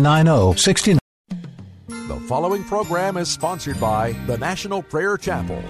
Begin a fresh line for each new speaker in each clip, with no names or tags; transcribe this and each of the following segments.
9069.
The following program is sponsored by the National Prayer Chapel.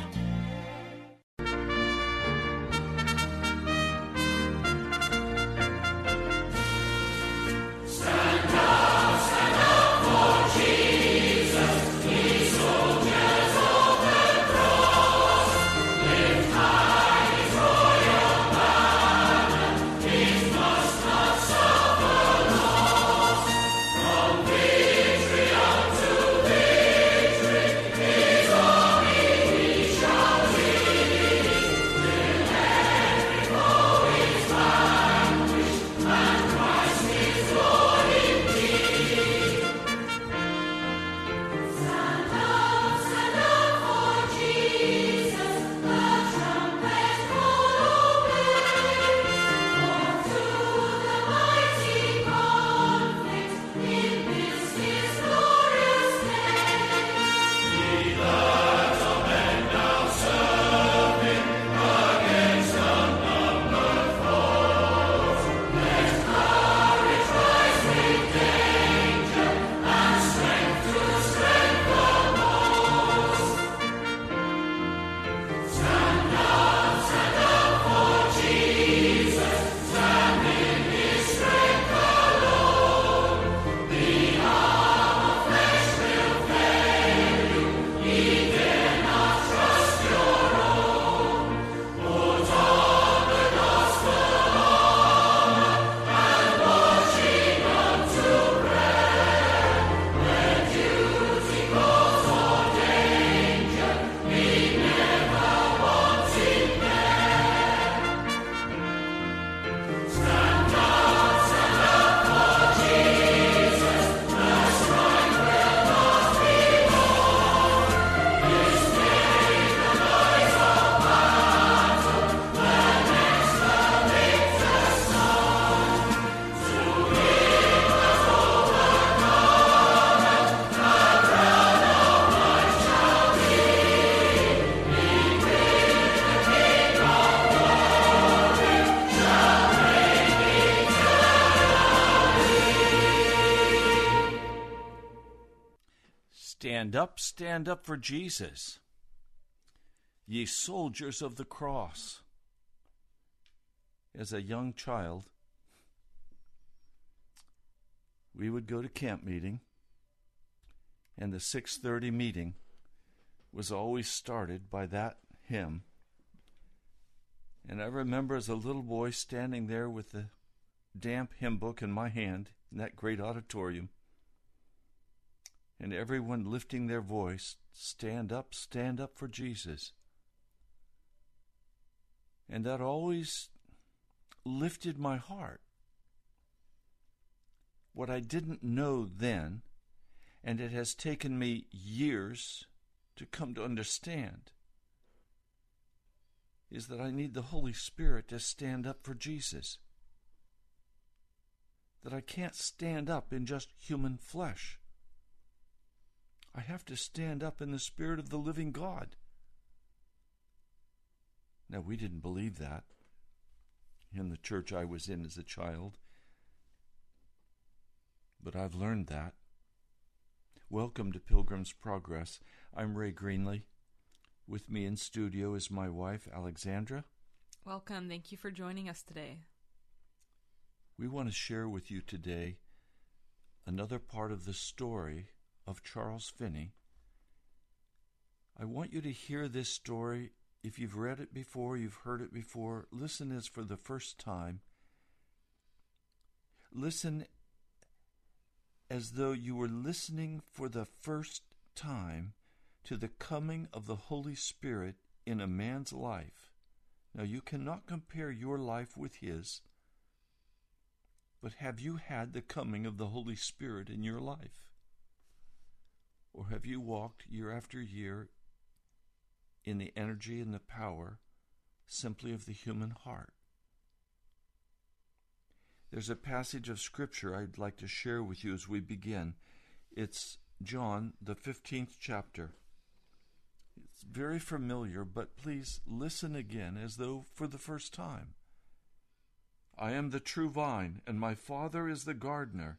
Stand up, stand up for Jesus, ye soldiers of the cross. As a young child, we would go to camp meeting, and the 6:30 meeting was always started by that hymn. And I remember as a little boy standing there with the damp hymn book in my hand in that great auditorium and everyone lifting their voice stand up, stand up for Jesus. And that always lifted my heart. What I didn't know then, and it has taken me years to come to understand, is that I need the Holy Spirit to stand up for Jesus. That I can't stand up in just human flesh. I have to stand up in the Spirit of the living God. Now, we didn't believe that in the church I was in as a child, but I've learned that. Welcome to Pilgrim's Progress. I'm Ray Greenley. With me in studio is my wife, Alexandra.
Welcome. Thank you for joining us today.
We want to share with you today another part of the story of Charles Finney. I want you to hear this story. If you've read it before, you've heard it before, listen as for the first time. Listen as though you were listening for the first time to the coming of the Holy Spirit in a man's life. Now, you cannot compare your life with his, But have you had the coming of the Holy Spirit in your life? Or have you walked year after year in the energy and the power simply of the human heart? There's a passage of Scripture I'd like to share with you as we begin. It's John, the 15th chapter. It's very familiar, but please listen again as though for the first time. I am the true vine, and my Father is the gardener.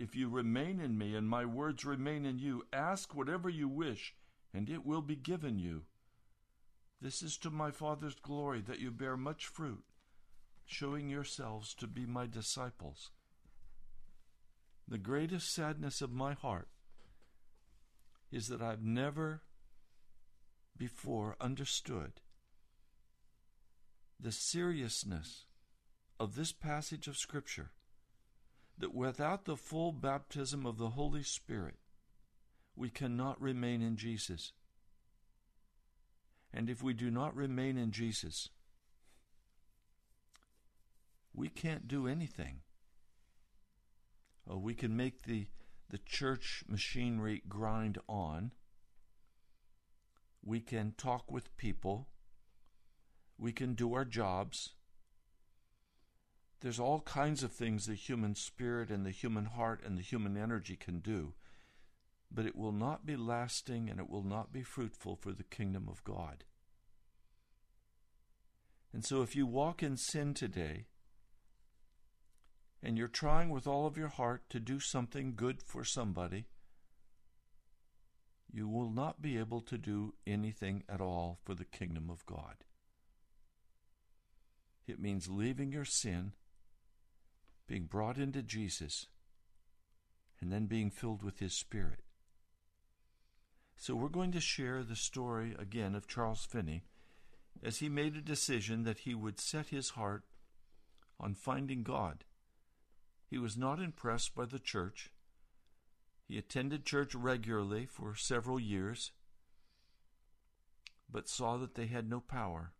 If you remain in me and my words remain in you, ask whatever you wish, and it will be given you. This is to my Father's glory that you bear much fruit, showing yourselves to be my disciples. The greatest sadness of my heart is that I've never before understood the seriousness of this passage of Scripture that without the full baptism of the Holy Spirit, we cannot remain in Jesus. And if we do not remain in Jesus, we can't do anything. Oh, we can make the, the church machinery grind on. We can talk with people. We can do our jobs. There's all kinds of things the human spirit and the human heart and the human energy can do, but it will not be lasting and it will not be fruitful for the kingdom of God. And so if you walk in sin today, and you're trying with all of your heart to do something good for somebody, you will not be able to do anything at all for the kingdom of God. It means leaving your sin being brought into Jesus, and then being filled with His Spirit. So, we're going to share the story again of Charles Finney as he made a decision that he would set his heart on finding God. He was not impressed by the church. He attended church regularly for several years, but saw that they had no power,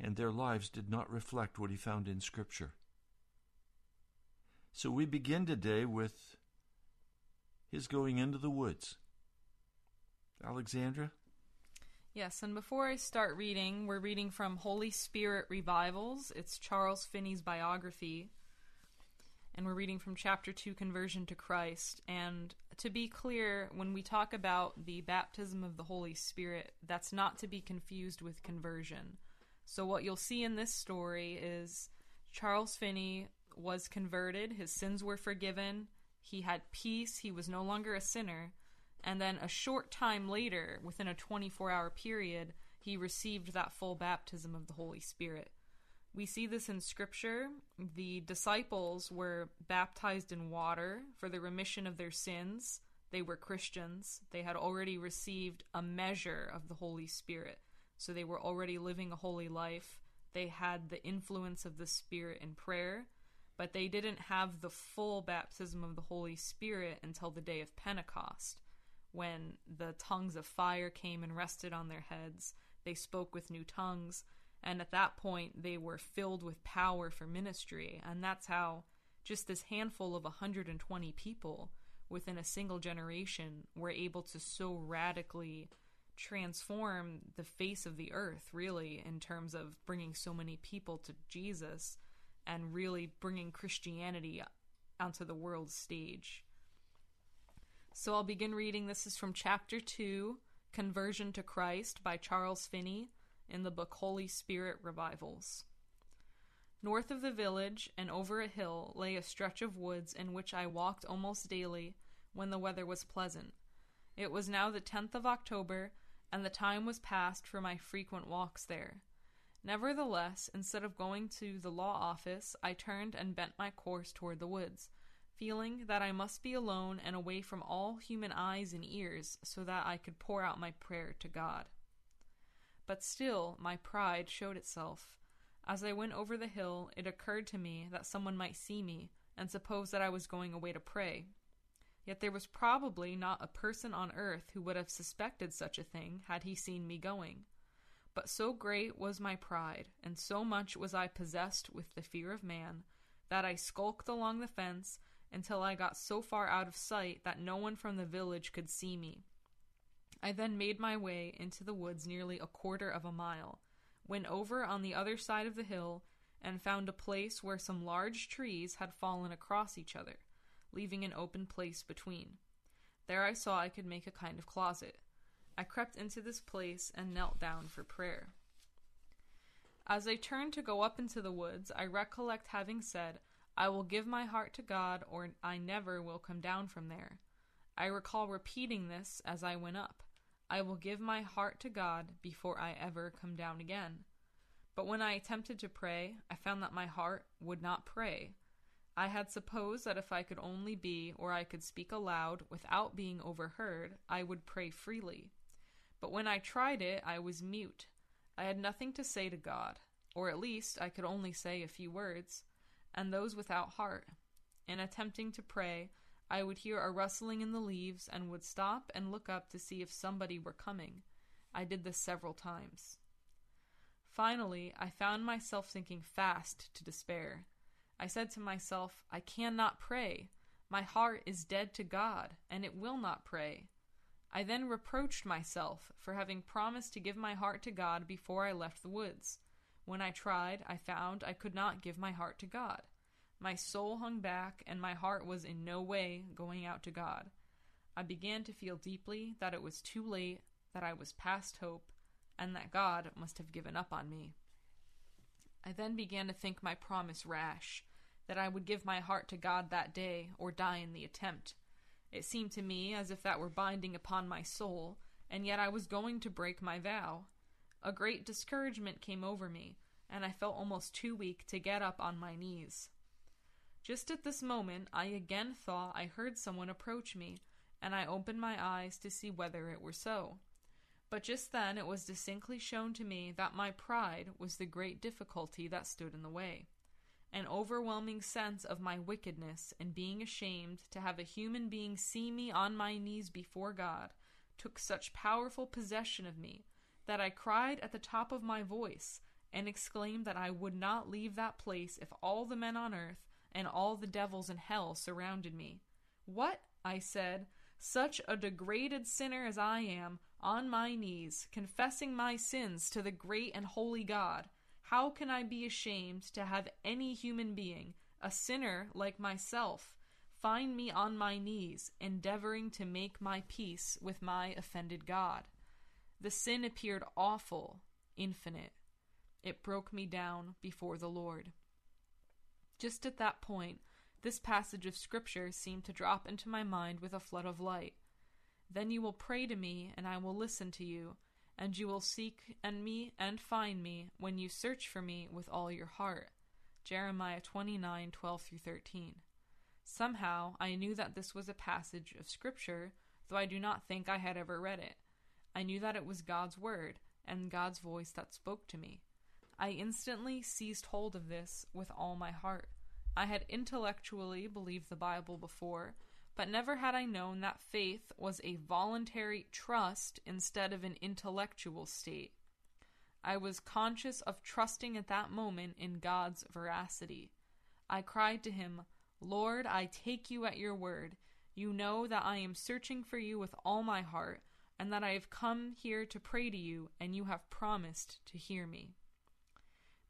and their lives did not reflect what he found in Scripture. So we begin today with his going into the woods. Alexandra?
Yes, and before I start reading, we're reading from Holy Spirit Revivals. It's Charles Finney's biography. And we're reading from chapter 2, Conversion to Christ. And to be clear, when we talk about the baptism of the Holy Spirit, that's not to be confused with conversion. So, what you'll see in this story is Charles Finney was converted, his sins were forgiven, he had peace, he was no longer a sinner, and then a short time later, within a 24 hour period, he received that full baptism of the Holy Spirit. We see this in Scripture. The disciples were baptized in water for the remission of their sins. They were Christians. They had already received a measure of the Holy Spirit. So they were already living a holy life. They had the influence of the Spirit in prayer but they didn't have the full baptism of the Holy Spirit until the day of Pentecost, when the tongues of fire came and rested on their heads. They spoke with new tongues, and at that point, they were filled with power for ministry. And that's how just this handful of 120 people within a single generation were able to so radically transform the face of the earth, really, in terms of bringing so many people to Jesus and really bringing Christianity onto the world stage. So I'll begin reading. This is from chapter 2, Conversion to Christ by Charles Finney in the book Holy Spirit Revivals. North of the village and over a hill lay a stretch of woods in which I walked almost daily when the weather was pleasant. It was now the 10th of October, and the time was past for my frequent walks there. Nevertheless, instead of going to the law office, I turned and bent my course toward the woods, feeling that I must be alone and away from all human eyes and ears so that I could pour out my prayer to God. But still, my pride showed itself. As I went over the hill, it occurred to me that someone might see me and suppose that I was going away to pray. Yet there was probably not a person on earth who would have suspected such a thing had he seen me going. But so great was my pride, and so much was I possessed with the fear of man, that I skulked along the fence until I got so far out of sight that no one from the village could see me. I then made my way into the woods nearly a quarter of a mile, went over on the other side of the hill, and found a place where some large trees had fallen across each other, leaving an open place between. There I saw I could make a kind of closet. I crept into this place and knelt down for prayer. As I turned to go up into the woods, I recollect having said, I will give my heart to God, or I never will come down from there. I recall repeating this as I went up. I will give my heart to God before I ever come down again. But when I attempted to pray, I found that my heart would not pray. I had supposed that if I could only be, or I could speak aloud without being overheard, I would pray freely. But when I tried it, I was mute. I had nothing to say to God, or at least I could only say a few words, and those without heart. In attempting to pray, I would hear a rustling in the leaves and would stop and look up to see if somebody were coming. I did this several times. Finally, I found myself sinking fast to despair. I said to myself, I cannot pray. My heart is dead to God, and it will not pray. I then reproached myself for having promised to give my heart to God before I left the woods. When I tried, I found I could not give my heart to God. My soul hung back, and my heart was in no way going out to God. I began to feel deeply that it was too late, that I was past hope, and that God must have given up on me. I then began to think my promise rash, that I would give my heart to God that day, or die in the attempt. It seemed to me as if that were binding upon my soul, and yet I was going to break my vow. A great discouragement came over me, and I felt almost too weak to get up on my knees. Just at this moment, I again thought I heard someone approach me, and I opened my eyes to see whether it were so. But just then it was distinctly shown to me that my pride was the great difficulty that stood in the way. An overwhelming sense of my wickedness and being ashamed to have a human being see me on my knees before God took such powerful possession of me that I cried at the top of my voice and exclaimed that I would not leave that place if all the men on earth and all the devils in hell surrounded me. What? I said. Such a degraded sinner as I am, on my knees, confessing my sins to the great and holy God, how can I be ashamed to have any human being, a sinner like myself, find me on my knees, endeavoring to make my peace with my offended God? The sin appeared awful, infinite. It broke me down before the Lord. Just at that point, this passage of Scripture seemed to drop into my mind with a flood of light. Then you will pray to me, and I will listen to you, and you will seek and me and find me when you search for me with all your heart. Jeremiah 29 12 through 13. Somehow I knew that this was a passage of Scripture, though I do not think I had ever read it. I knew that it was God's Word and God's voice that spoke to me. I instantly seized hold of this with all my heart. I had intellectually believed the Bible before, but never had I known that faith was a voluntary trust instead of an intellectual state. I was conscious of trusting at that moment in God's veracity. I cried to him, Lord, I take you at your word. You know that I am searching for you with all my heart, and that I have come here to pray to you, and you have promised to hear me.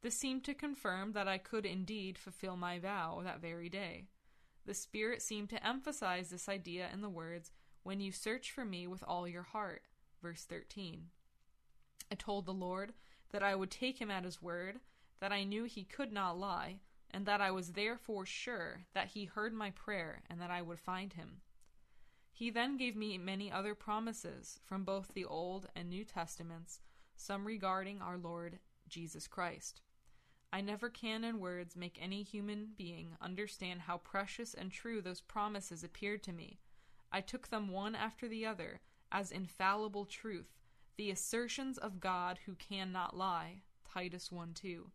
This seemed to confirm that I could indeed fulfill my vow that very day. The Spirit seemed to emphasize this idea in the words, When you search for me with all your heart, verse 13. I told the Lord that I would take him at his word, that I knew he could not lie, and that I was therefore sure that he heard my prayer and that I would find him. He then gave me many other promises from both the Old and New Testaments, some regarding our Lord Jesus Christ. I never can in words make any human being understand how precious and true those promises appeared to me. I took them one after the other as infallible truth, the assertions of God who cannot lie. Titus 1 2.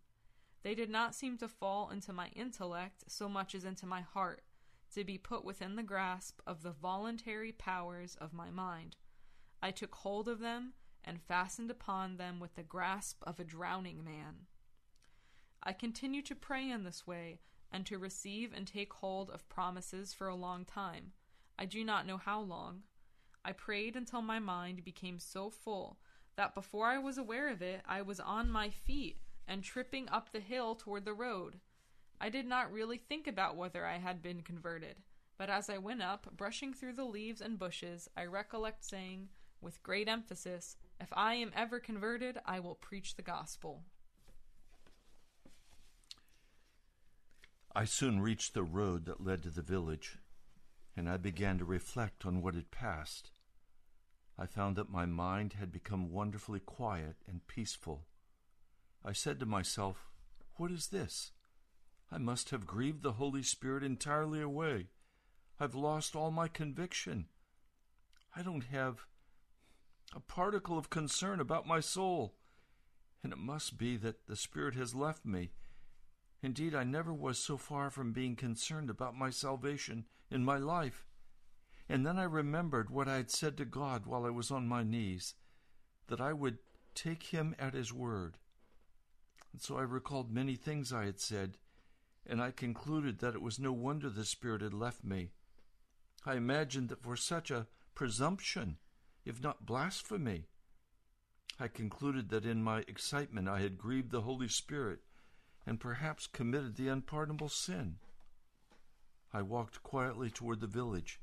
They did not seem to fall into my intellect so much as into my heart, to be put within the grasp of the voluntary powers of my mind. I took hold of them and fastened upon them with the grasp of a drowning man. I continued to pray in this way and to receive and take hold of promises for a long time. I do not know how long. I prayed until my mind became so full that before I was aware of it, I was on my feet and tripping up the hill toward the road. I did not really think about whether I had been converted, but as I went up, brushing through the leaves and bushes, I recollect saying, with great emphasis, If I am ever converted, I will preach the gospel.
I soon reached the road that led to the village, and I began to reflect on what had passed. I found that my mind had become wonderfully quiet and peaceful. I said to myself, What is this? I must have grieved the Holy Spirit entirely away. I've lost all my conviction. I don't have a particle of concern about my soul, and it must be that the Spirit has left me. Indeed, I never was so far from being concerned about my salvation in my life. And then I remembered what I had said to God while I was on my knees that I would take Him at His word. And so I recalled many things I had said, and I concluded that it was no wonder the Spirit had left me. I imagined that for such a presumption, if not blasphemy, I concluded that in my excitement I had grieved the Holy Spirit and perhaps committed the unpardonable sin. I walked quietly toward the village,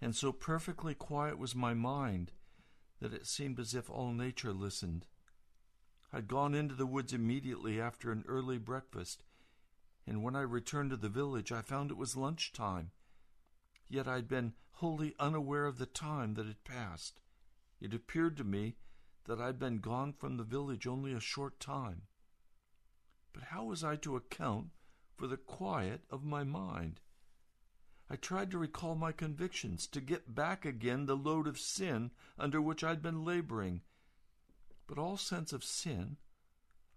and so perfectly quiet was my mind that it seemed as if all nature listened. I'd gone into the woods immediately after an early breakfast, and when I returned to the village, I found it was lunch time. Yet I'd been wholly unaware of the time that had passed. It appeared to me that I'd been gone from the village only a short time. But how was I to account for the quiet of my mind? I tried to recall my convictions, to get back again the load of sin under which I'd been laboring, but all sense of sin,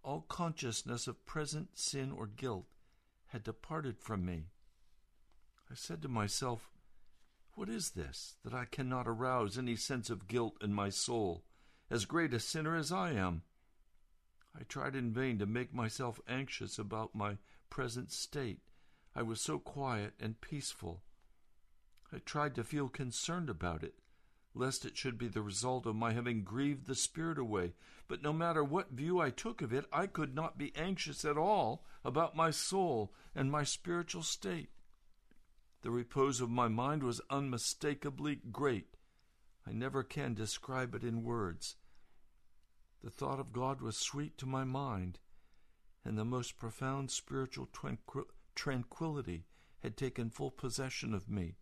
all consciousness of present sin or guilt, had departed from me. I said to myself, What is this, that I cannot arouse any sense of guilt in my soul, as great a sinner as I am? I tried in vain to make myself anxious about my present state. I was so quiet and peaceful. I tried to feel concerned about it, lest it should be the result of my having grieved the Spirit away. But no matter what view I took of it, I could not be anxious at all about my soul and my spiritual state. The repose of my mind was unmistakably great. I never can describe it in words. The thought of God was sweet to my mind, and the most profound spiritual tranquil- tranquility had taken full possession of me.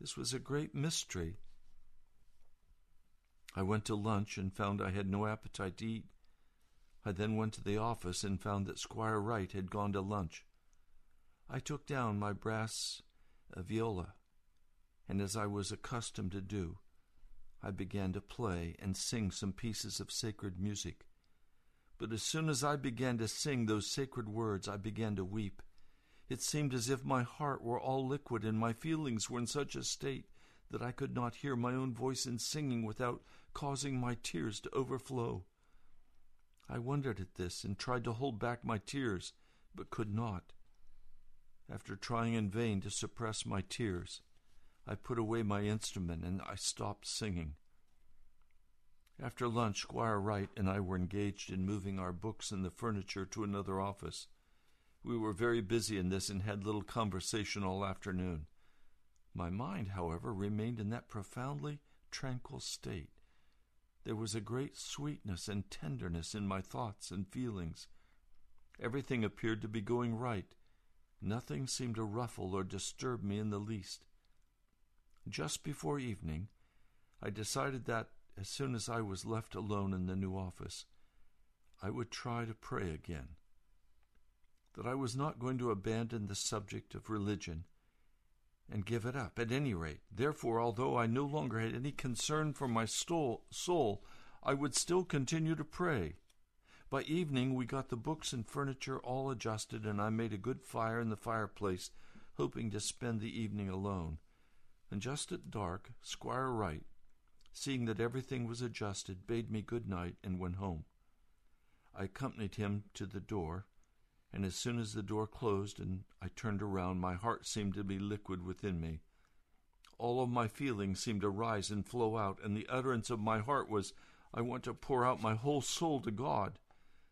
This was a great mystery I went to lunch and found I had no appetite to eat. I then went to the office and found that Squire Wright had gone to lunch. I took down my brass uh, viola, and as I was accustomed to do, I began to play and sing some pieces of sacred music. But as soon as I began to sing those sacred words, I began to weep. It seemed as if my heart were all liquid and my feelings were in such a state that I could not hear my own voice in singing without causing my tears to overflow. I wondered at this and tried to hold back my tears, but could not. After trying in vain to suppress my tears, I put away my instrument and I stopped singing. After lunch, Squire Wright and I were engaged in moving our books and the furniture to another office. We were very busy in this and had little conversation all afternoon. My mind, however, remained in that profoundly tranquil state. There was a great sweetness and tenderness in my thoughts and feelings. Everything appeared to be going right. Nothing seemed to ruffle or disturb me in the least. Just before evening, I decided that as soon as I was left alone in the new office, I would try to pray again. That I was not going to abandon the subject of religion and give it up at any rate. Therefore, although I no longer had any concern for my soul, I would still continue to pray. By evening, we got the books and furniture all adjusted, and I made a good fire in the fireplace, hoping to spend the evening alone. And just at dark, Squire Wright, seeing that everything was adjusted, bade me good night and went home. I accompanied him to the door, and as soon as the door closed and I turned around, my heart seemed to be liquid within me. All of my feelings seemed to rise and flow out, and the utterance of my heart was, I want to pour out my whole soul to God.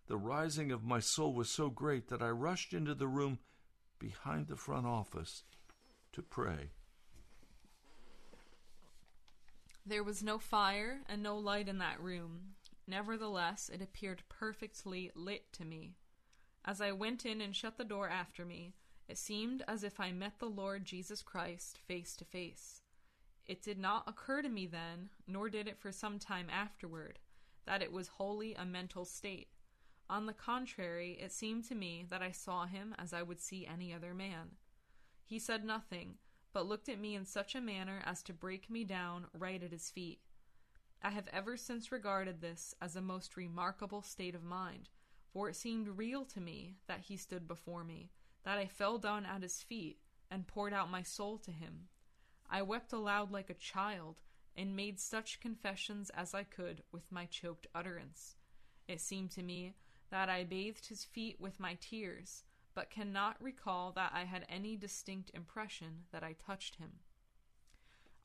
The rising of my soul was so great that I rushed into the room behind the front office to pray.
There was no fire and no light in that room. Nevertheless, it appeared perfectly lit to me. As I went in and shut the door after me, it seemed as if I met the Lord Jesus Christ face to face. It did not occur to me then, nor did it for some time afterward, that it was wholly a mental state. On the contrary, it seemed to me that I saw him as I would see any other man. He said nothing, but looked at me in such a manner as to break me down right at his feet. I have ever since regarded this as a most remarkable state of mind, for it seemed real to me that he stood before me, that I fell down at his feet and poured out my soul to him. I wept aloud like a child, and made such confessions as I could with my choked utterance. It seemed to me that I bathed his feet with my tears, but cannot recall that I had any distinct impression that I touched him.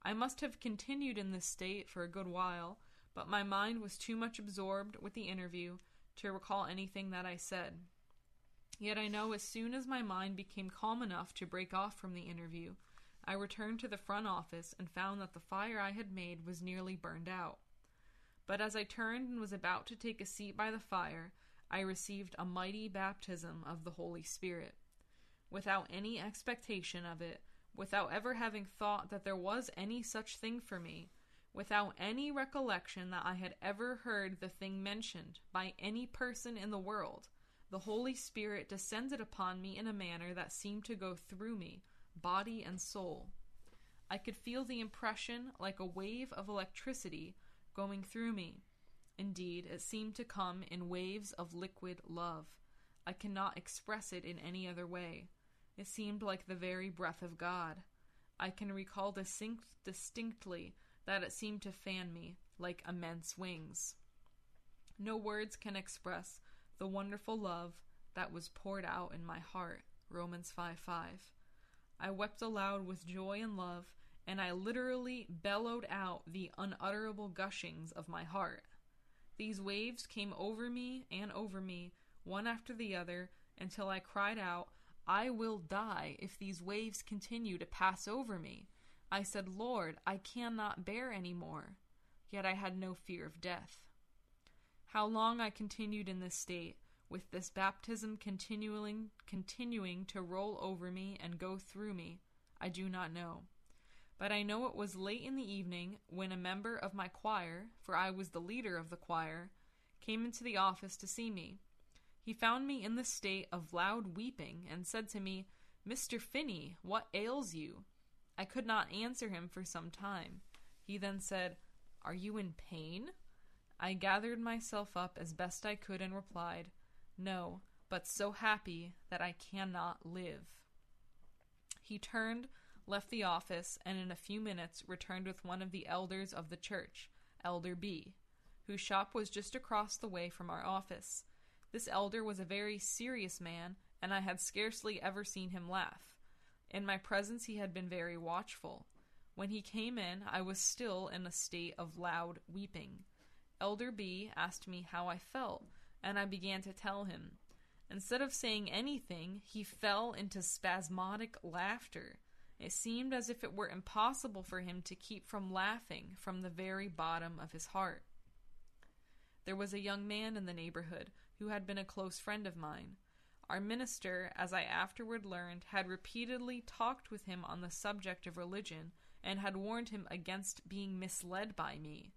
I must have continued in this state for a good while, but my mind was too much absorbed with the interview to recall anything that I said. Yet I know as soon as my mind became calm enough to break off from the interview, I returned to the front office and found that the fire I had made was nearly burned out. But as I turned and was about to take a seat by the fire, I received a mighty baptism of the Holy Spirit. Without any expectation of it, without ever having thought that there was any such thing for me, without any recollection that I had ever heard the thing mentioned by any person in the world, the Holy Spirit descended upon me in a manner that seemed to go through me, body and soul. I could feel the impression like a wave of electricity going through me. Indeed, it seemed to come in waves of liquid love. I cannot express it in any other way. It seemed like the very breath of God. I can recall distinct, distinctly that it seemed to fan me like immense wings. No words can express the wonderful love that was poured out in my heart. Romans 5 5. I wept aloud with joy and love, and I literally bellowed out the unutterable gushings of my heart. These waves came over me and over me, one after the other, until I cried out, I will die if these waves continue to pass over me. I said, Lord, I cannot bear any more. Yet I had no fear of death. How long I continued in this state, with this baptism continuing continuing to roll over me and go through me, I do not know but I know it was late in the evening when a member of my choir, for I was the leader of the choir, came into the office to see me. He found me in the state of loud weeping and said to me, Mr. Finney, what ails you? I could not answer him for some time. He then said, Are you in pain? I gathered myself up as best I could and replied, No, but so happy that I cannot live. He turned left the office, and in a few minutes returned with one of the elders of the church, Elder B., whose shop was just across the way from our office. This elder was a very serious man, and I had scarcely ever seen him laugh. In my presence, he had been very watchful. When he came in, I was still in a state of loud weeping. Elder B asked me how I felt, and I began to tell him. Instead of saying anything, he fell into spasmodic laughter. It seemed as if it were impossible for him to keep from laughing from the very bottom of his heart. There was a young man in the neighborhood who had been a close friend of mine. Our minister, as I afterward learned, had repeatedly talked with him on the subject of religion and had warned him against being misled by me.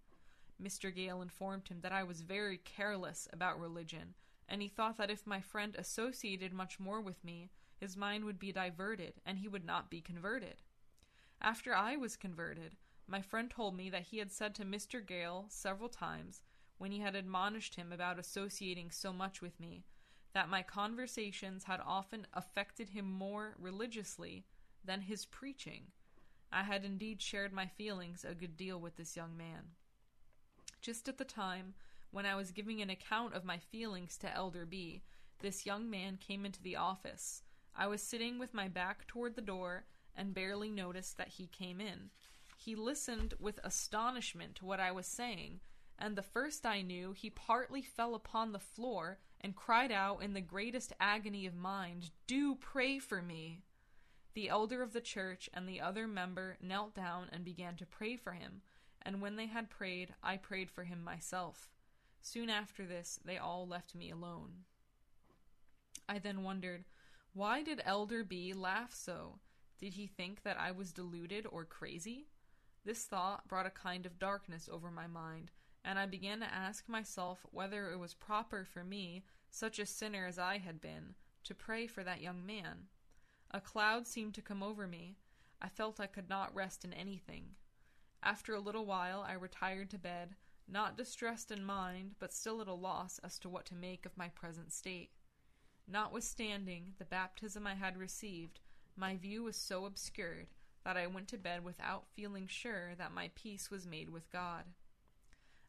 Mr. Gale informed him that I was very careless about religion, and he thought that if my friend associated much more with me, his mind would be diverted and he would not be converted. After I was converted, my friend told me that he had said to Mr. Gale several times, when he had admonished him about associating so much with me, that my conversations had often affected him more religiously than his preaching. I had indeed shared my feelings a good deal with this young man. Just at the time when I was giving an account of my feelings to Elder B, this young man came into the office. I was sitting with my back toward the door and barely noticed that he came in. He listened with astonishment to what I was saying, and the first I knew, he partly fell upon the floor and cried out in the greatest agony of mind, Do pray for me! The elder of the church and the other member knelt down and began to pray for him, and when they had prayed, I prayed for him myself. Soon after this, they all left me alone. I then wondered, why did Elder B laugh so? Did he think that I was deluded or crazy? This thought brought a kind of darkness over my mind, and I began to ask myself whether it was proper for me, such a sinner as I had been, to pray for that young man. A cloud seemed to come over me. I felt I could not rest in anything. After a little while, I retired to bed, not distressed in mind, but still at a loss as to what to make of my present state. Notwithstanding the baptism I had received, my view was so obscured that I went to bed without feeling sure that my peace was made with God.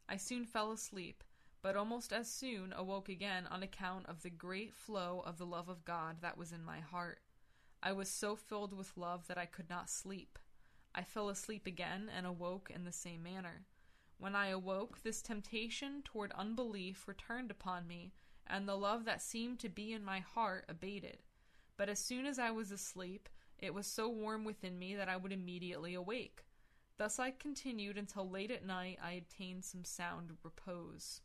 I soon fell asleep, but almost as soon awoke again on account of the great flow of the love of God that was in my heart. I was so filled with love that I could not sleep. I fell asleep again and awoke in the same manner. When I awoke, this temptation toward unbelief returned upon me, and the love that seemed to be in my heart abated. But as soon as I was asleep, it was so warm within me that I would immediately awake. Thus I continued until late at night I obtained some sound repose.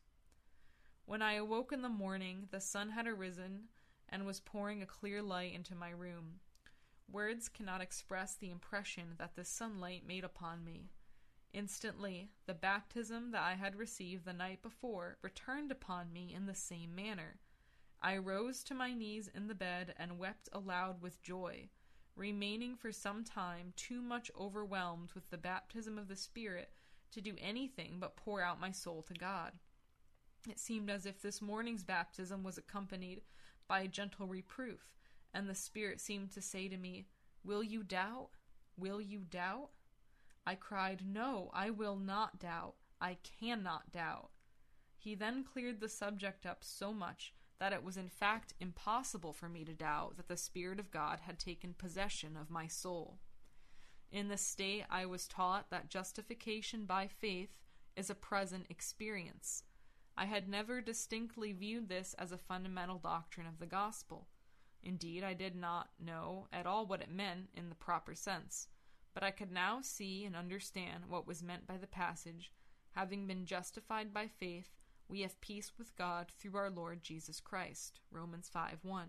When I awoke in the morning, the sun had arisen and was pouring a clear light into my room. Words cannot express the impression that the sunlight made upon me. Instantly, the baptism that I had received the night before returned upon me in the same manner. I rose to my knees in the bed and wept aloud with joy remaining for some time too much overwhelmed with the baptism of the Spirit to do anything but pour out my soul to God. It seemed as if this morning's baptism was accompanied by a gentle reproof, and the Spirit seemed to say to me, Will you doubt? Will you doubt? I cried, No, I will not doubt. I cannot doubt. He then cleared the subject up so much that it was in fact impossible for me to doubt that the Spirit of God had taken possession of my soul. In this state, I was taught that justification by faith is a present experience. I had never distinctly viewed this as a fundamental doctrine of the gospel. Indeed, I did not know at all what it meant in the proper sense, but I could now see and understand what was meant by the passage having been justified by faith, we have peace with God through our Lord Jesus Christ. Romans 5 1.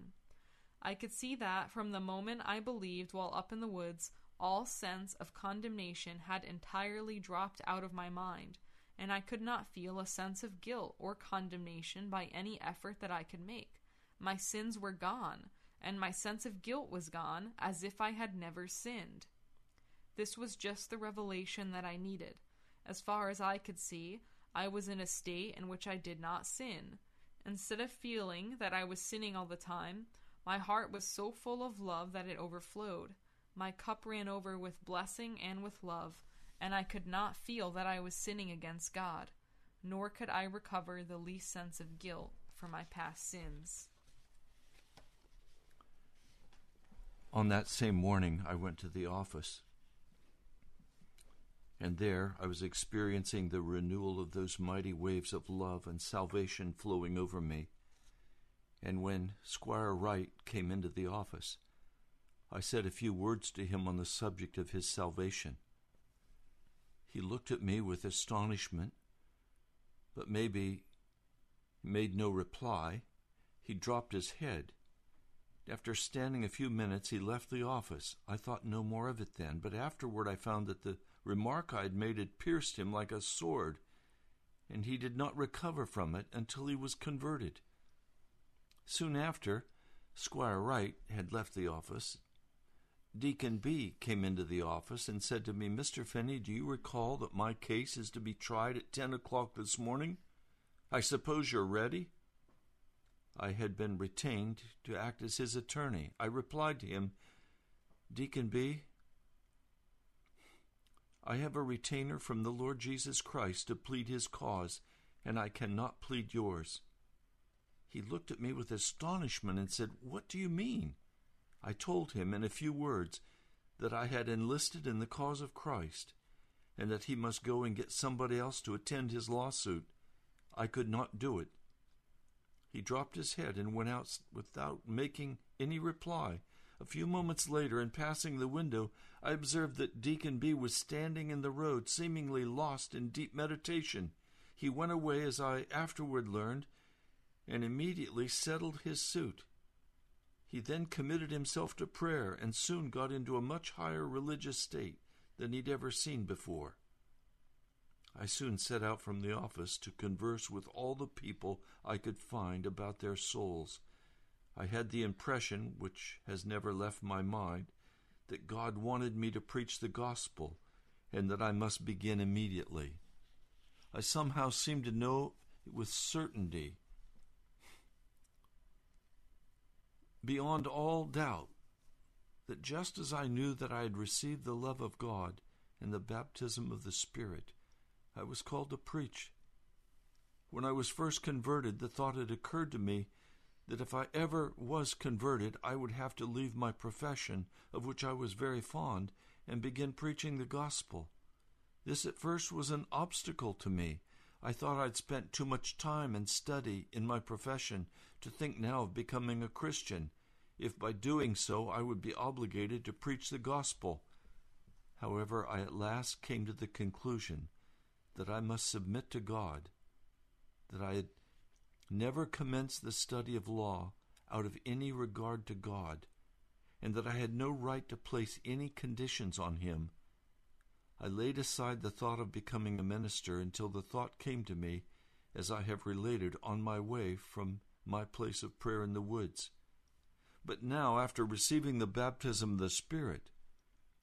I could see that from the moment I believed while up in the woods, all sense of condemnation had entirely dropped out of my mind, and I could not feel a sense of guilt or condemnation by any effort that I could make. My sins were gone, and my sense of guilt was gone, as if I had never sinned. This was just the revelation that I needed. As far as I could see, I was in a state in which I did not sin. Instead of feeling that I was sinning all the time, my heart was so full of love that it overflowed. My cup ran over with blessing and with love, and I could not feel that I was sinning against God, nor could I recover the least sense of guilt for my past sins.
On that same morning, I went to the office And there I was experiencing the renewal of those mighty waves of love and salvation flowing over me. And when Squire Wright came into the office, I said a few words to him on the subject of his salvation. He looked at me with astonishment, but maybe made no reply. He dropped his head. After standing a few minutes, he left the office. I thought no more of it then, but afterward I found that the remark I had made had pierced him like a sword, and he did not recover from it until he was converted. Soon after, Squire Wright had left the office. Deacon B came into the office and said to me, Mr. Finney, do you recall that my case is to be tried at ten o'clock this morning? I suppose you're ready? I had been retained to act as his attorney. I replied to him, Deacon B, I have a retainer from the Lord Jesus Christ to plead his cause, and I cannot plead yours. He looked at me with astonishment and said, What do you mean? I told him in a few words that I had enlisted in the cause of Christ, and that he must go and get somebody else to attend his lawsuit. I could not do it. He dropped his head and went out without making any reply. A few moments later, in passing the window, I observed that Deacon B was standing in the road, seemingly lost in deep meditation. He went away, as I afterward learned, and immediately settled his suit. He then committed himself to prayer and soon got into a much higher religious state than he'd ever seen before. I soon set out from the office to converse with all the people I could find about their souls I had the impression, which has never left my mind, that God wanted me to preach the gospel and that I must begin immediately. I somehow seemed to know with certainty, beyond all doubt, that just as I knew that I had received the love of God and the baptism of the Spirit, I was called to preach. When I was first converted, the thought had occurred to me that if I ever was converted, I would have to leave my profession, of which I was very fond, and begin preaching the gospel. This at first was an obstacle to me. I thought I'd spent too much time and study in my profession to think now of becoming a Christian, if by doing so I would be obligated to preach the gospel. However, I at last came to the conclusion that I must submit to God, that I had never commenced the study of law out of any regard to God, and that I had no right to place any conditions on him. I laid aside the thought of becoming a minister until the thought came to me, as I have related, on my way from my place of prayer in the woods. But now, after receiving the baptism of the Spirit,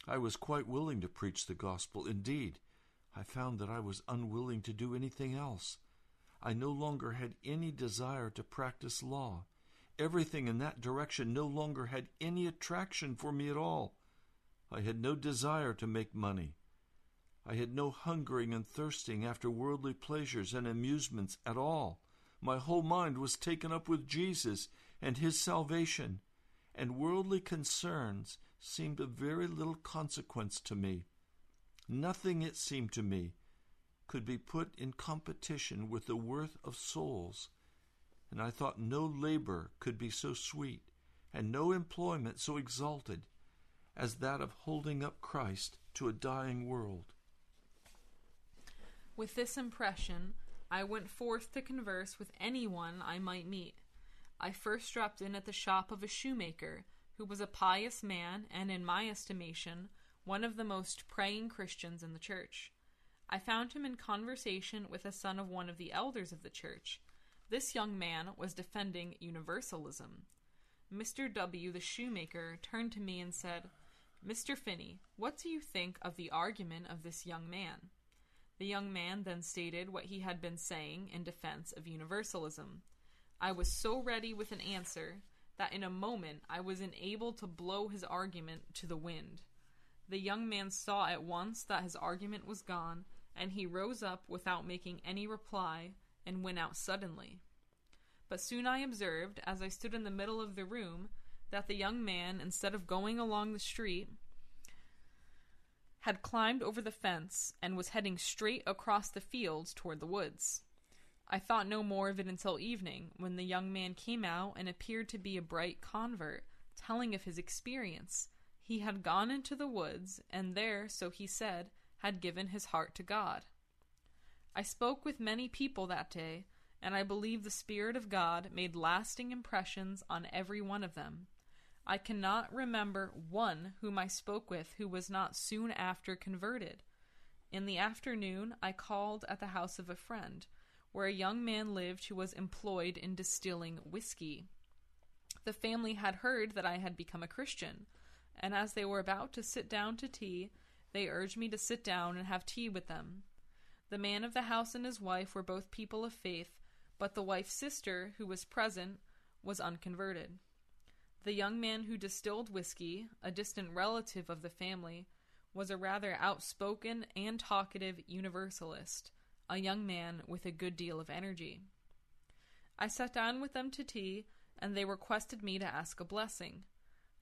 I was quite willing to preach the gospel. Indeed, I found that I was unwilling to do anything else. I no longer had any desire to practice law. Everything in that direction no longer had any attraction for me at all. I had no desire to make money. I had no hungering and thirsting after worldly pleasures and amusements at all. My whole mind was taken up with Jesus and his salvation, and worldly concerns seemed of very little consequence to me. Nothing, it seemed to me, could be put in competition with the worth of souls. And I thought no labor could be so sweet, and no employment so exalted, as that of holding up Christ to a dying world.
With this impression, I went forth to converse with anyone I might meet. I first dropped in at the shop of a shoemaker, who was a pious man, and in my estimation, one of the most praying Christians in the church. I found him in conversation with a son of one of the elders of the church. This young man was defending universalism. Mr. W., the shoemaker, turned to me and said, Mr. Finney, what do you think of the argument of this young man? The young man then stated what he had been saying in defense of universalism. I was so ready with an answer that in a moment I was enabled to blow his argument to the wind. The young man saw at once that his argument was gone and he rose up without making any reply and went out suddenly. But soon I observed, as I stood in the middle of the room, that the young man, instead of going along the street, had climbed over the fence and was heading straight across the fields toward the woods. I thought no more of it until evening, when the young man came out and appeared to be a bright convert, telling of his experience. He had gone into the woods, and there, so he said, had given his heart to God. I spoke with many people that day, and I believe the Spirit of God made lasting impressions on every one of them. I cannot remember one whom I spoke with who was not soon after converted. In the afternoon, I called at the house of a friend, where a young man lived who was employed in distilling whiskey. The family had heard that I had become a Christian, and as they were about to sit down to tea, they urged me to sit down and have tea with them. The man of the house and his wife were both people of faith, but the wife's sister, who was present, was unconverted. The young man who distilled whiskey, a distant relative of the family, was a rather outspoken and talkative Universalist, a young man with a good deal of energy. I sat down with them to tea, and they requested me to ask a blessing.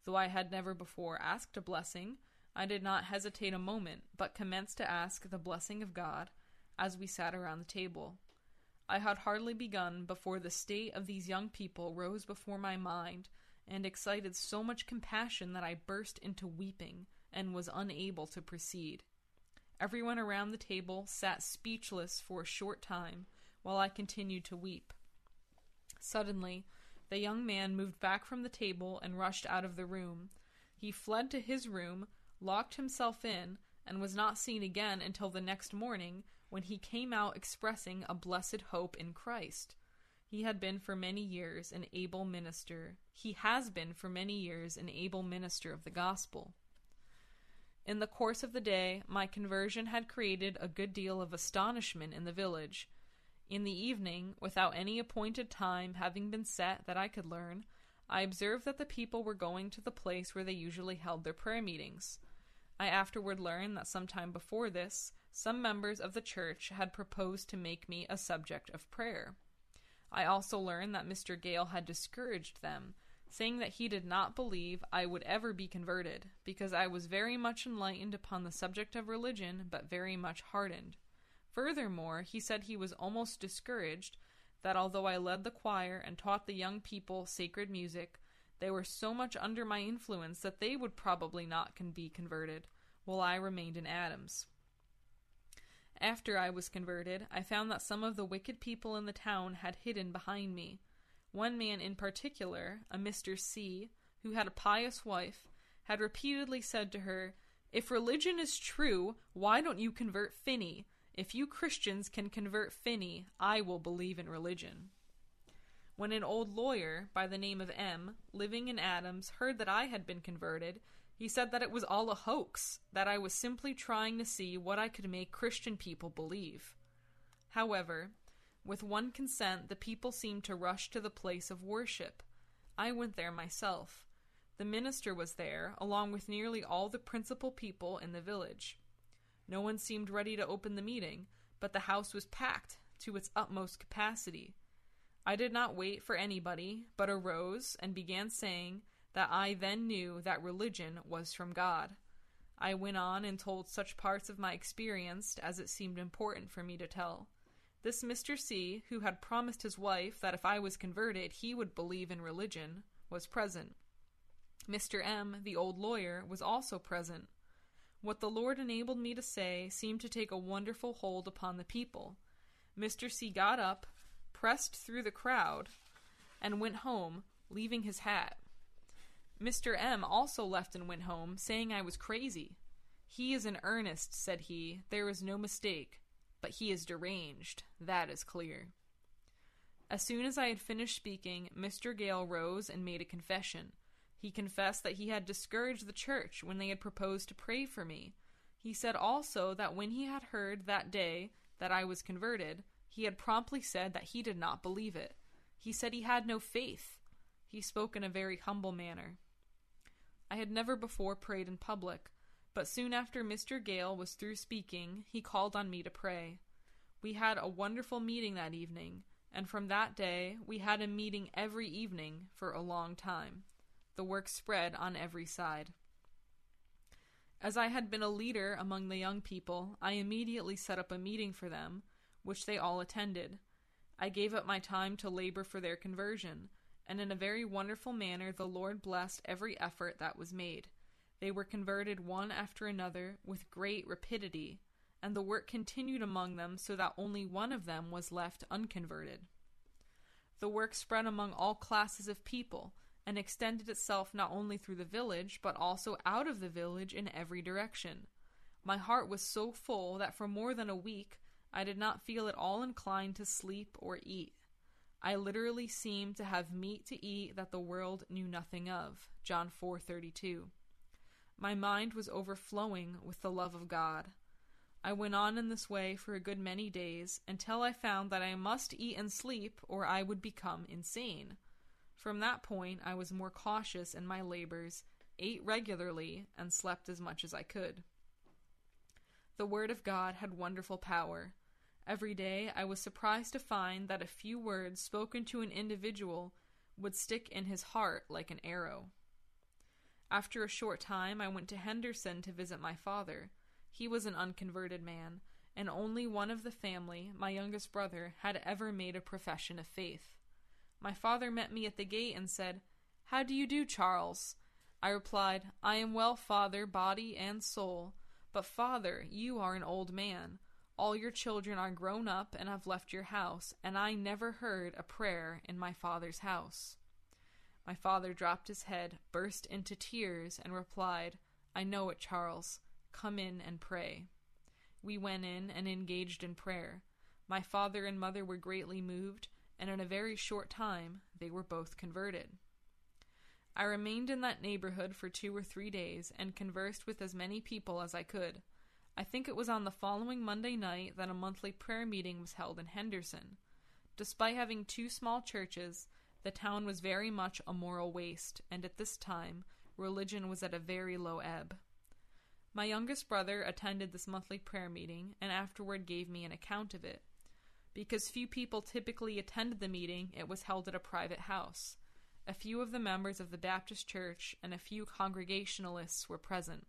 Though I had never before asked a blessing, I did not hesitate a moment, but commenced to ask the blessing of God as we sat around the table. I had hardly begun before the state of these young people rose before my mind and excited so much compassion that I burst into weeping and was unable to proceed. Everyone around the table sat speechless for a short time while I continued to weep. Suddenly, the young man moved back from the table and rushed out of the room. He fled to his room, locked himself in, and was not seen again until the next morning when he came out expressing a blessed hope in Christ. He had been for many years an able minister. He has been for many years an able minister of the gospel. In the course of the day, my conversion had created a good deal of astonishment in the village. In the evening, without any appointed time having been set that I could learn, I observed that the people were going to the place where they usually held their prayer meetings. I afterward learned that some time before this, some members of the church had proposed to make me a subject of prayer. I also learned that Mr. Gale had discouraged them, saying that he did not believe I would ever be converted, because I was very much enlightened upon the subject of religion, but very much hardened. Furthermore, he said he was almost discouraged that although I led the choir and taught the young people sacred music, they were so much under my influence that they would probably not can be converted, while I remained in Adams. After I was converted, I found that some of the wicked people in the town had hidden behind me. One man in particular, a Mr. C., who had a pious wife, had repeatedly said to her, If religion is true, why don't you convert Finney? If you Christians can convert Finney, I will believe in religion. When an old lawyer by the name of M, living in Adams, heard that I had been converted, he said that it was all a hoax, that I was simply trying to see what I could make Christian people believe. However, with one consent, the people seemed to rush to the place of worship. I went there myself. The minister was there, along with nearly all the principal people in the village. No one seemed ready to open the meeting, but the house was packed to its utmost capacity. I did not wait for anybody, but arose and began saying, that I then knew that religion was from God. I went on and told such parts of my experience as it seemed important for me to tell. This Mr. C, who had promised his wife that if I was converted he would believe in religion, was present. Mr. M, the old lawyer, was also present. What the Lord enabled me to say seemed to take a wonderful hold upon the people. Mr. C got up, pressed through the crowd, and went home, leaving his hat. Mr. M also left and went home, saying I was crazy. He is in earnest, said he, there is no mistake, but he is deranged, that is clear. As soon as I had finished speaking, Mr. Gale rose and made a confession. He confessed that he had discouraged the church when they had proposed to pray for me. He said also that when he had heard that day that I was converted, he had promptly said that he did not believe it. He said he had no faith. He spoke in a very humble manner. I had never before prayed in public, but soon after Mr. Gale was through speaking, he called on me to pray. We had a wonderful meeting that evening, and from that day we had a meeting every evening for a long time. The work spread on every side. As I had been a leader among the young people, I immediately set up a meeting for them, which they all attended. I gave up my time to labor for their conversion, and in a very wonderful manner the Lord blessed every effort that was made. They were converted one after another with great rapidity, and the work continued among them so that only one of them was left unconverted. The work spread among all classes of people and extended itself not only through the village, but also out of the village in every direction. My heart was so full that for more than a week I did not feel at all inclined to sleep or eat. I literally seemed to have meat to eat that the world knew nothing of. John 4:32. My mind was overflowing with the love of God. I went on in this way for a good many days until I found that I must eat and sleep or I would become insane. From that point, I was more cautious in my labors, ate regularly, and slept as much as I could. The Word of God had wonderful power. Every day, I was surprised to find that a few words spoken to an individual would stick in his heart like an arrow. After a short time, I went to Henderson to visit my father. He was an unconverted man, and only one of the family, my youngest brother, had ever made a profession of faith. My father met me at the gate and said, How do you do, Charles? I replied, I am well, father, body and soul. But, father, you are an old man. All your children are grown up and have left your house, and I never heard a prayer in my father's house. My father dropped his head, burst into tears, and replied, I know it, Charles. Come in and pray. We went in and engaged in prayer. My father and mother were greatly moved, and in a very short time they were both converted. I remained in that neighborhood for two or three days and conversed with as many people as I could. I think it was on the following Monday night that a monthly prayer meeting was held in Henderson. Despite having two small churches, the town was very much a moral waste, and at this time, religion was at a very low ebb. My youngest brother attended this monthly prayer meeting and afterward gave me an account of it. Because few people typically attended the meeting, it was held at a private house. A few of the members of the Baptist Church and a few Congregationalists were present.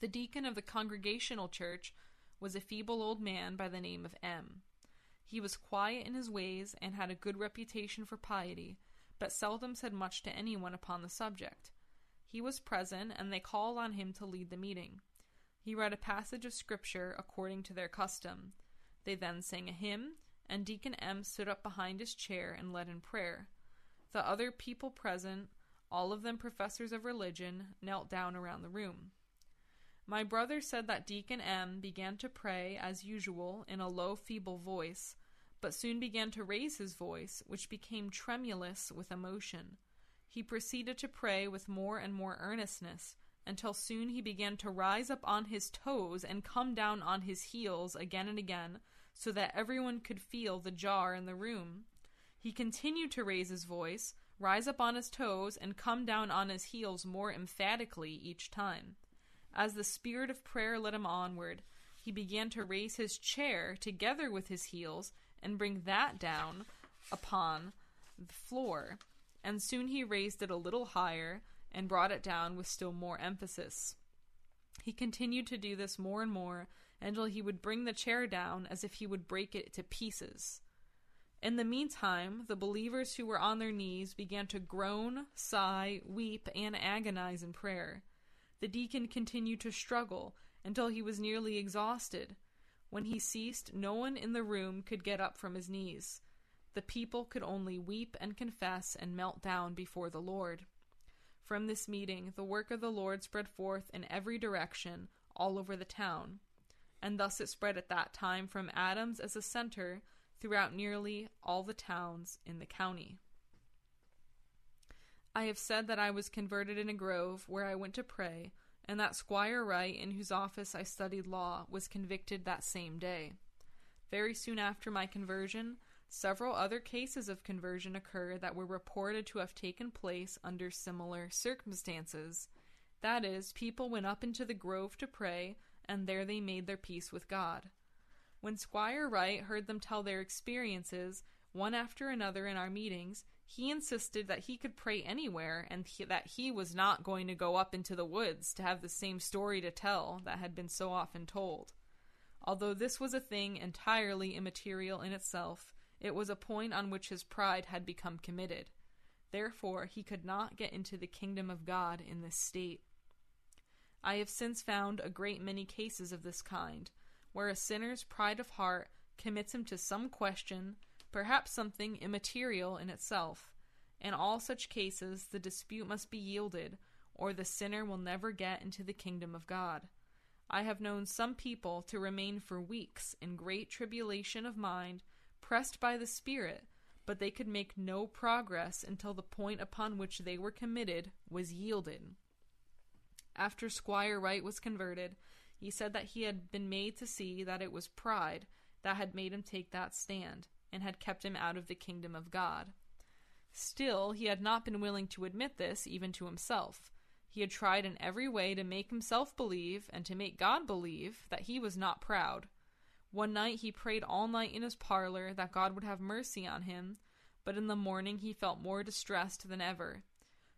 The deacon of the Congregational Church was a feeble old man by the name of M. He was quiet in his ways and had a good reputation for piety, but seldom said much to anyone upon the subject. He was present, and they called on him to lead the meeting. He read a passage of Scripture according to their custom. They then sang a hymn, and Deacon M stood up behind his chair and led in prayer. The other people present, all of them professors of religion, knelt down around the room. My brother said that Deacon M began to pray as usual in a low, feeble voice, but soon began to raise his voice, which became tremulous with emotion. He proceeded to pray with more and more earnestness, until soon he began to rise up on his toes and come down on his heels again and again, so that everyone could feel the jar in the room. He continued to raise his voice, rise up on his toes, and come down on his heels more emphatically each time. As the spirit of prayer led him onward, he began to raise his chair together with his heels and bring that down upon the floor, and soon he raised it a little higher and brought it down with still more emphasis. He continued to do this more and more until he would bring the chair down as if he would break it to pieces. In the meantime, the believers who were on their knees began to groan, sigh, weep, and agonize in prayer. The deacon continued to struggle until he was nearly exhausted. When he ceased, no one in the room could get up from his knees. The people could only weep and confess and melt down before the Lord. From this meeting, the work of the Lord spread forth in every direction, all over the town and thus it spread at that time from Adams as a center throughout nearly all the towns in the county. I have said that I was converted in a grove where I went to pray, and that Squire Wright, in whose office I studied law, was convicted that same day. Very soon after my conversion, several other cases of conversion occurred that were reported to have taken place under similar circumstances. That is, people went up into the grove to pray, and there they made their peace with God. When Squire Wright heard them tell their experiences, one after another in our meetings, He insisted that he could pray anywhere and he, that he was not going to go up into the woods to have the same story to tell that had been so often told. Although this was a thing entirely immaterial in itself, it was a point on which his pride had become committed. Therefore, he could not get into the kingdom of God in this state. I have since found a great many cases of this kind, where a sinner's pride of heart commits him to some question, perhaps something immaterial in itself. In all such cases, the dispute must be yielded, or the sinner will never get into the kingdom of God. I have known some people to remain for weeks in great tribulation of mind, pressed by the Spirit, but they could make no progress until the point upon which they were committed was yielded. After Squire Wright was converted, he said that he had been made to see that it was pride that had made him take that stand, and had kept him out of the kingdom of God. Still, he had not been willing to admit this even to himself. He had tried in every way to make himself believe and to make God believe that he was not proud. One night he prayed all night in his parlor that God would have mercy on him, but in the morning he felt more distressed than ever.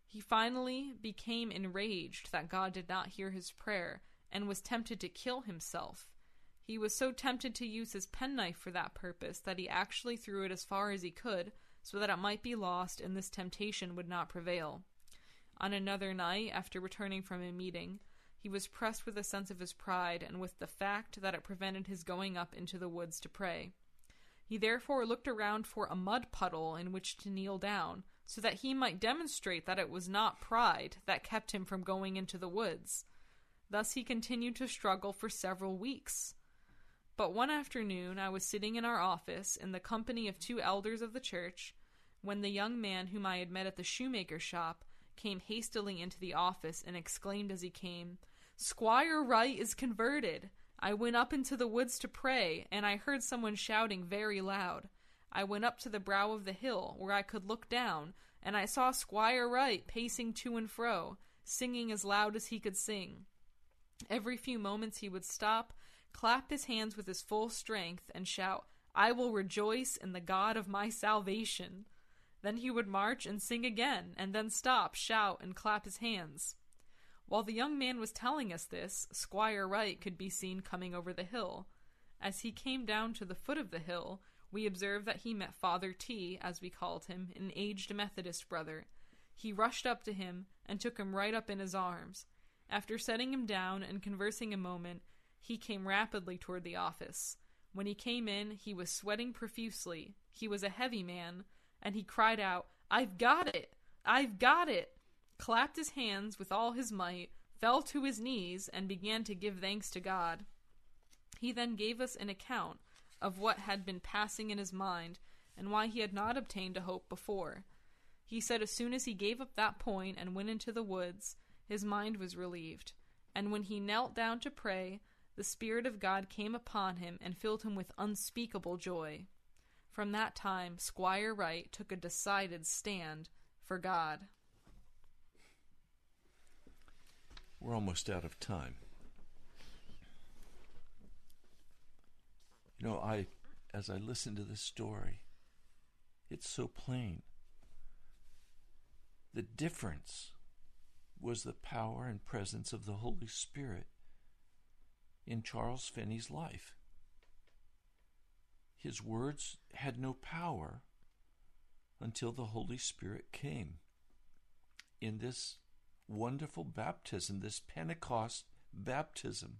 He finally became enraged that God did not hear his prayer and was tempted to kill himself. He was so tempted to use his penknife for that purpose that he actually threw it as far as he could so that it might be lost and this temptation would not prevail. On another night, after returning from a meeting, he was pressed with a sense of his pride and with the fact that it prevented his going up into the woods to pray. He therefore looked around for a mud puddle in which to kneel down, so that he might demonstrate that it was not pride that kept him from going into the woods. Thus he continued to struggle for several weeks. But one afternoon I was sitting in our office in the company of two elders of the church when the young man whom I had met at the shoemaker's shop came hastily into the office and exclaimed as he came, Squire Wright is converted. I went up into the woods to pray, and I heard someone shouting very loud. I went up to the brow of the hill, where I could look down, and I saw Squire Wright pacing to and fro, singing as loud as he could sing. Every few moments he would stop, clap his hands with his full strength, and shout, I will rejoice in the God of my salvation. Then he would march and sing again, and then stop, shout, and clap his hands. While the young man was telling us this, Squire Wright could be seen coming over the hill. As he came down to the foot of the hill, we observed that he met Father T, as we called him, an aged Methodist brother. He rushed up to him and took him right up in his arms. After setting him down and conversing a moment, he came rapidly toward the office. When he came in, he was sweating profusely. He was a heavy man, and he cried out, I've got it! I've got it! clapped his hands with all his might, fell to his knees, and began to give thanks to God. He then gave us an account of what had been passing in his mind and why he had not obtained a hope before. He said as soon as he gave up that point and went into the woods, his mind was relieved, and when he knelt down to pray, the Spirit of God came upon him and filled him with unspeakable joy. From that time, Squire Wright took a decided stand for God.
We're almost out of time. You know, I as I listen to this story, it's so plain. The difference was the power and presence of the Holy Spirit in Charles Finney's life. His words had no power until the Holy Spirit came. In this wonderful baptism, this Pentecost baptism,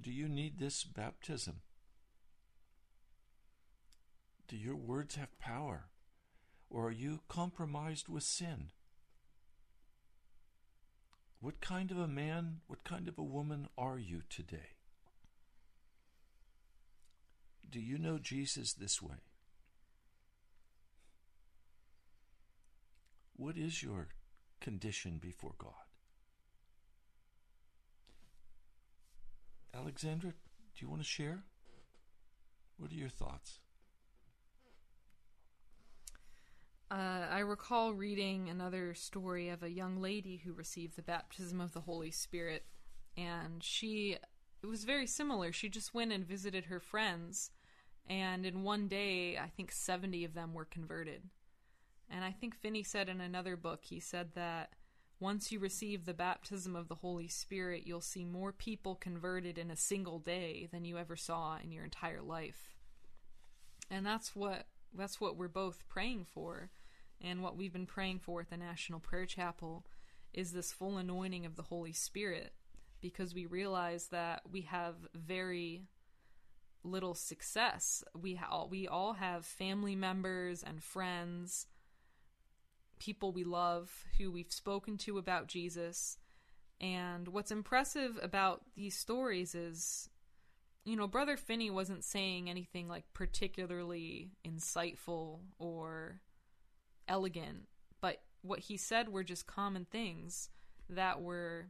do you need this baptism? Do your words have power? Or are you compromised with sin? What kind of a man, what kind of a woman are you today? Do you know Jesus this way? What is your condition before God? Alexandra, do you want to share? What are your thoughts?
Uh, I recall reading another story of a young lady who received the baptism of the Holy Spirit, and she it was very similar. She just went and visited her friends And in one day, I think 70 of them were converted. And I think Finney said in another book, he said that once you receive the baptism of the Holy Spirit, you'll see more people converted in a single day than you ever saw in your entire life. And that's what that's what we're both praying for and what we've been praying for at the National Prayer Chapel is this full anointing of the Holy Spirit because we realize that we have very little success. We ha- we all have family members and friends, people we love who we've spoken to about Jesus. And what's impressive about these stories is you know, Brother Finney wasn't saying anything like particularly insightful or elegant, but what he said were just common things that were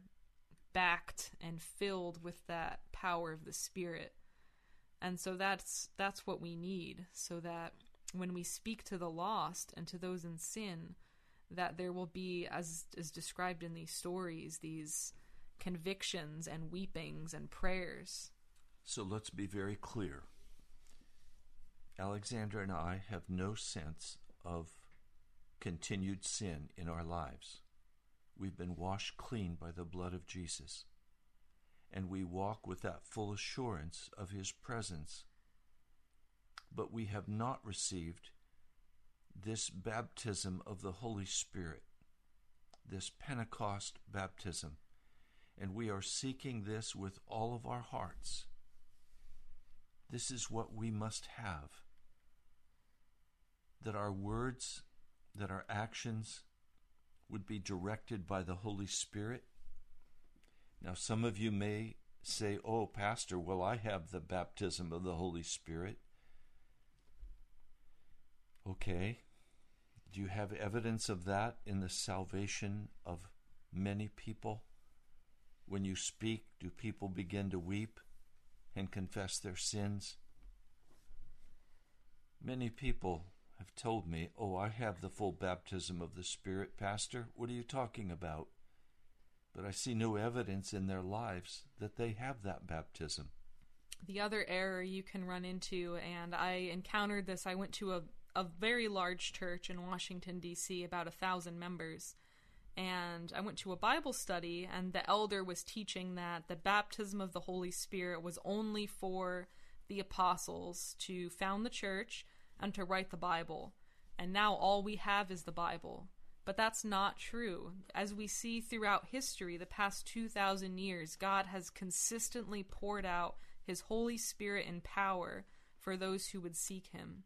backed and filled with that power of the spirit. And so that's that's what we need so that when we speak to the lost and to those in sin that there will be as is described in these stories these convictions and weepings and prayers.
So let's be very clear. Alexandra and I have no sense of continued sin in our lives. We've been washed clean by the blood of Jesus, and we walk with that full assurance of His presence. But we have not received this baptism of the Holy Spirit, this Pentecost baptism, and we are seeking this with all of our hearts. This is what we must have. That our words that our actions would be directed by the Holy Spirit. Now, some of you may say, Oh, Pastor, well, I have the baptism of the Holy Spirit. Okay. Do you have evidence of that in the salvation of many people? When you speak, do people begin to weep and confess their sins? Many people have told me, Oh, I have the full baptism of the Spirit, Pastor. What are you talking about? But I see no evidence in their lives that they have that baptism.
The other error you can run into, and I encountered this, I went to a, a very large church in Washington, D.C., about a thousand members. And I went to a Bible study, and the elder was teaching that the baptism of the Holy Spirit was only for the apostles to found the church and to write the Bible. And now all we have is the Bible. But that's not true. As we see throughout history, the past 2,000 years, God has consistently poured out His Holy Spirit in power for those who would seek Him.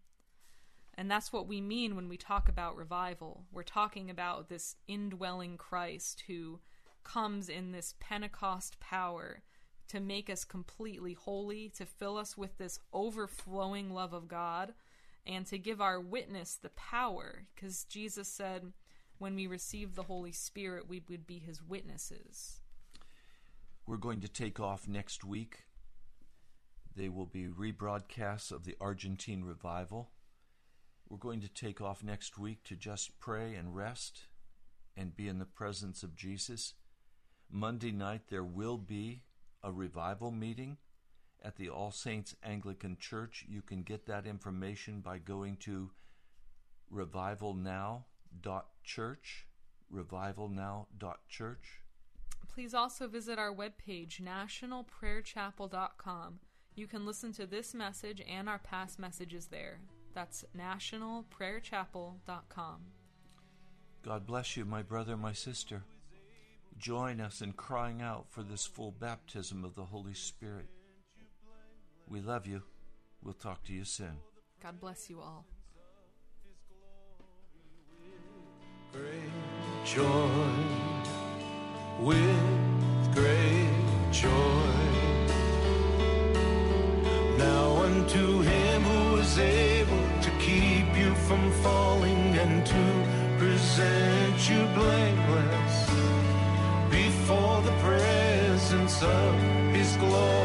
And that's what we mean when we talk about revival. We're talking about this indwelling Christ who comes in this Pentecost power to make us completely holy, to fill us with this overflowing love of God, and to give our witness the power, because Jesus said, when we receive the Holy Spirit, we would be his witnesses.
We're going to take off next week. They will be rebroadcasts of the Argentine revival. We're going to take off next week to just pray and rest and be in the presence of Jesus. Monday night, there will be a revival meeting at the All Saints Anglican Church. You can get that information by going to revivalnow.church. Revivalnow.church.
Please also visit our webpage, nationalprayerchapel.com. You can listen to this message and our past messages there. That's nationalprayerchapel.com.
God bless you, my brother, my sister. Join us in crying out for this full baptism of the Holy Spirit. We love you. We'll talk to you soon.
God bless you all.
Great joy, with great joy. Now unto him who is able to keep you from falling and to present you blameless before the presence of his glory